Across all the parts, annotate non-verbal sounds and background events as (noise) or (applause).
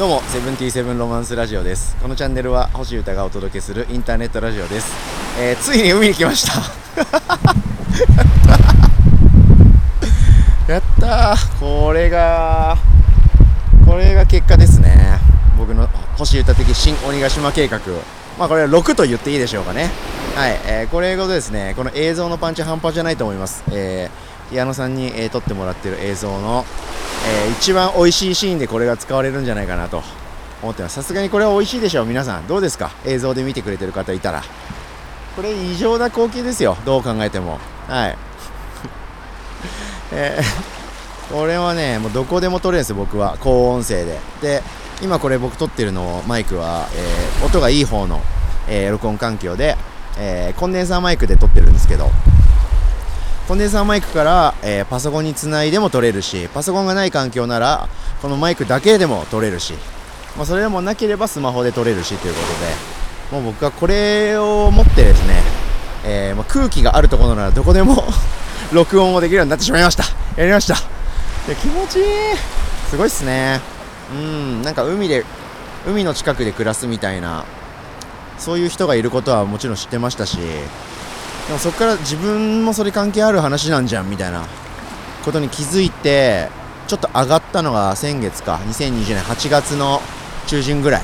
どうもセブンティーセブンロマンスラジオです。このチャンネルは星歌がお届けするインターネットラジオです、えー、ついに海に来ました。(laughs) やったー。これがこれが結果ですね。僕の星歌的新鬼ヶ島計画まあこれは6と言っていいでしょうかね。はい、えー、これがですね。この映像のパンチ半端じゃないと思います。えー、矢野さんに、えー、撮ってもらってる映像のえー、一番美味しいシーンでこれが使われるんじゃないかなと。思ってます。さすがにこれは美味しいでしょう。皆さんどうですか？映像で見てくれてる方いたら。これ異常な光景ですよ。どう考えても。はい。(laughs) えー、これはねもうどこでも撮れるんですよ僕は。高音声で。で今これ僕撮ってるのマイクは、えー、音がいい方の、えー、録音環境で、えコンデンサーマイクで撮ってるんですけど。コンデンサーマイクから、えー、パソコンにつないでも撮れるしパソコンがない環境ならこのマイクだけでも撮れるし、まあ、それでもなければスマホで撮れるしということで。もう僕はこれを持ってですね、えー、まあ、空気があるところならどこでも (laughs) 録音もできるようになってしまいました。やりました。で気持ちいい。すごいっすね。うんなんか海で海の近くで暮らすみたいなそういう人がいることはもちろん知ってましたしでもそこから自分もそれ関係ある話なんじゃんみたいなことに気づいてちょっと上がったのが先月か。2020年8月の中旬ぐらい。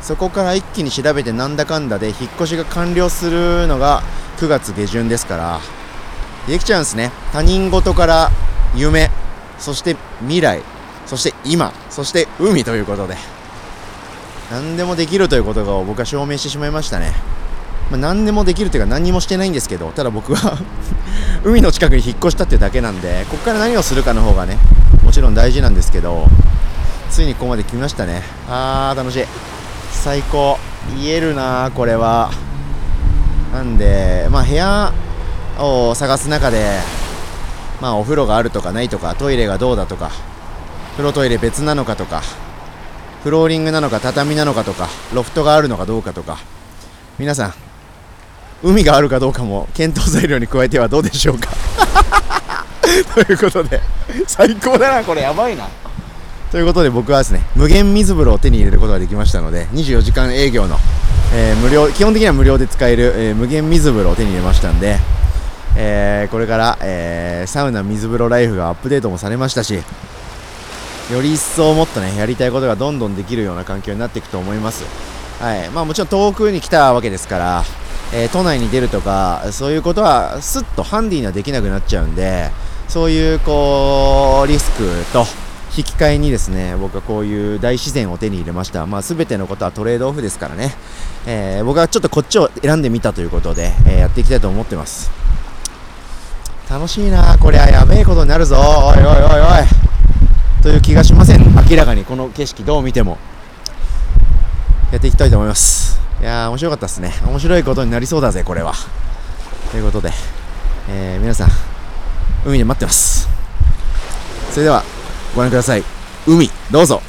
そこから一気に調べてなんだかんだで引っ越しが完了するのが9月下旬ですから。できちゃうんですね。他人事から夢。そして未来。そして今。そして海ということで。何でもできるということが僕は証明してしまいましたね。まあ、何でもできるというか何にもしてないんですけどただ僕は (laughs) 海の近くに引っ越したっていうだけなんでここから何をするかの方がねもちろん大事なんですけどついにここまで来ましたね。あー楽しい。最高。言えるなこれは。なんでまあ部屋を探す中でまあお風呂があるとかないとかトイレがどうだとか風呂トイレ別なのかとかフローリングなのか畳なのかとかロフトがあるのかどうかとか。皆さん海があるかどうかも検討材料に加えてはどうでしょうか。(laughs) ということで最高だなこれ。やばいな。ということで僕はですね無限水風呂を手に入れることができましたので24時間営業の、えー、無料基本的には無料で使える、えー、無限水風呂を手に入れましたんで、えー、これから、えサウナ水風呂ライフがアップデートもされましたしより一層もっとねやりたいことがどんどんできるような環境になっていくと思います。はい。まあもちろん遠くに来たわけですからえー、都内に出るとかそういうことはすっとハンディにはできなくなっちゃうんでそういうこうリスクと引き換えにですね僕はこういう大自然を手に入れました、まあ、全てのことはトレードオフですからね、えー、僕はちょっとこっちを選んでみたということで、えー、やっていきたいと思ってます。楽しいなこりゃ。やべえことになるぞ。おいおいおいおい。という気がしません。明らかにこの景色どう見ても。やっていきたいと思います。いやー面白かったですね。面白いことになりそうだぜこれは。ということで、えー、皆さん海で待ってます。それではご覧ください。海どうぞ。